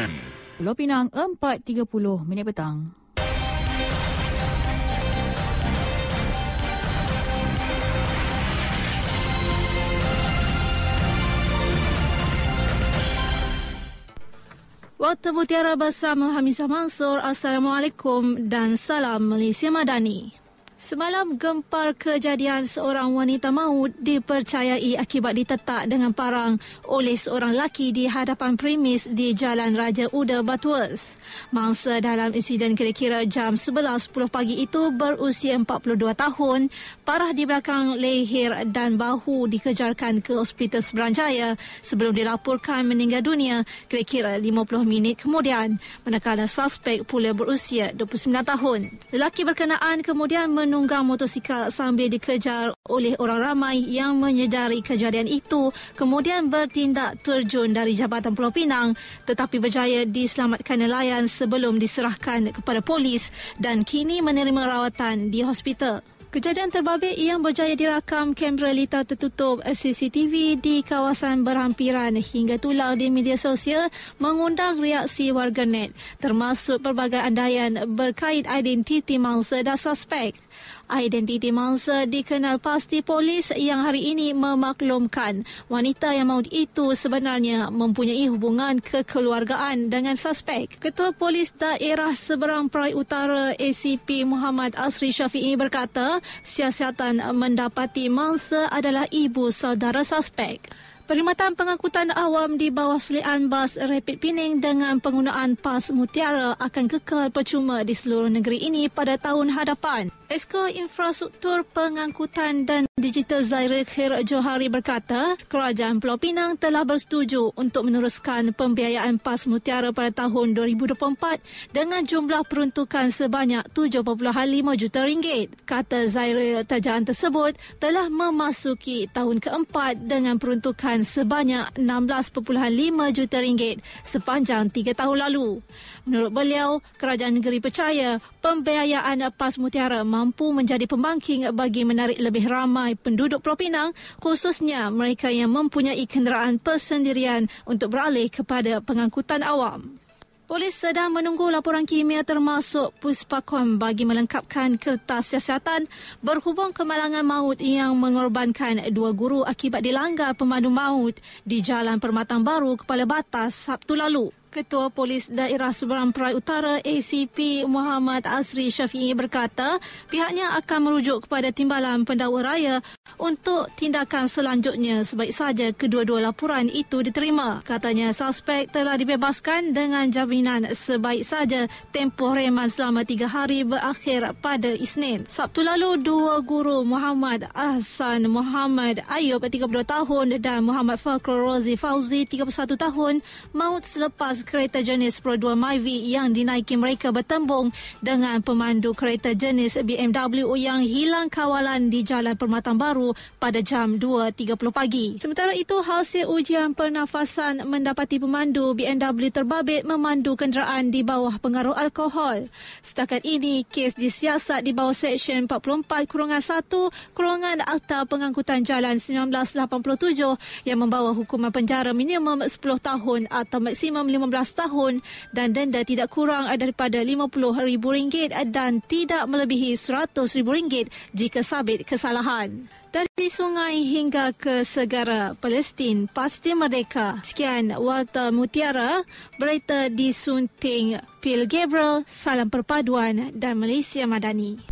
FM. Pulau Pinang 4.30 minit petang. Waktu Mutiara bersama Hamisah Mansur. Assalamualaikum dan salam Malaysia Madani. Semalam gempar kejadian seorang wanita maut dipercayai akibat ditetak dengan parang oleh seorang lelaki di hadapan premis di Jalan Raja Uda Batuas. Mangsa dalam insiden kira-kira jam 11.10 pagi itu berusia 42 tahun, parah di belakang leher dan bahu dikejarkan ke Hospital Seberanjaya sebelum dilaporkan meninggal dunia kira-kira 50 minit kemudian. Manakala suspek pula berusia 29 tahun. Lelaki berkenaan kemudian men menunggang motosikal sambil dikejar oleh orang ramai yang menyedari kejadian itu kemudian bertindak terjun dari Jabatan Pulau Pinang tetapi berjaya diselamatkan nelayan sebelum diserahkan kepada polis dan kini menerima rawatan di hospital. Kejadian terbabit yang berjaya dirakam kamera litar tertutup CCTV di kawasan berhampiran hingga tular di media sosial mengundang reaksi warganet termasuk pelbagai andaian berkait identiti mangsa dan suspek. Identiti mangsa dikenal pasti polis yang hari ini memaklumkan wanita yang maut itu sebenarnya mempunyai hubungan kekeluargaan dengan suspek. Ketua Polis Daerah Seberang Perai Utara ACP Muhammad Asri Syafi'i berkata siasatan mendapati mangsa adalah ibu saudara suspek. Perkhidmatan pengangkutan awam di bawah selian bas Rapid Pening dengan penggunaan pas mutiara akan kekal percuma di seluruh negeri ini pada tahun hadapan. Esko Infrastruktur Pengangkutan dan Digital Zaire Khair Johari berkata, Kerajaan Pulau Pinang telah bersetuju untuk meneruskan pembiayaan PAS Mutiara pada tahun 2024 dengan jumlah peruntukan sebanyak 7.5 juta ringgit. Kata Zaire, tajaan tersebut telah memasuki tahun keempat dengan peruntukan sebanyak 16.5 juta ringgit sepanjang tiga tahun lalu. Menurut beliau, kerajaan negeri percaya pembiayaan PAS Mutiara menjadi pembangking bagi menarik lebih ramai penduduk Pulau Pinang khususnya mereka yang mempunyai kenderaan persendirian untuk beralih kepada pengangkutan awam. Polis sedang menunggu laporan kimia termasuk puspakom bagi melengkapkan kertas siasatan berhubung kemalangan maut yang mengorbankan dua guru akibat dilanggar pemandu maut di Jalan Permatang Baru Kepala Batas Sabtu lalu. Ketua Polis Daerah Seberang Perai Utara ACP Muhammad Asri Syafi'i berkata pihaknya akan merujuk kepada Timbalan Pendakwa Raya untuk tindakan selanjutnya sebaik saja kedua-dua laporan itu diterima. Katanya suspek telah dibebaskan dengan jaminan sebaik saja tempoh reman selama tiga hari berakhir pada Isnin. Sabtu lalu dua guru Muhammad Ahsan Muhammad Ayub 32 tahun dan Muhammad Fakr Rozi Fauzi 31 tahun maut selepas kereta jenis Pro 2 Myvi yang dinaiki mereka bertembung dengan pemandu kereta jenis BMW yang hilang kawalan di Jalan Permatang Baru pada jam 2.30 pagi. Sementara itu, hasil ujian pernafasan mendapati pemandu BMW terbabit memandu kenderaan di bawah pengaruh alkohol. Setakat ini, kes disiasat di bawah Seksyen 44 kurungan 1 kurungan Akta Pengangkutan Jalan 1987 yang membawa hukuman penjara minimum 10 tahun atau maksimum 15 18 tahun dan denda tidak kurang daripada RM50,000 dan tidak melebihi RM100,000 jika sabit kesalahan. Dari sungai hingga ke segara Palestin pasti merdeka. Sekian Walter Mutiara, berita disunting Phil Gabriel, Salam Perpaduan dan Malaysia Madani.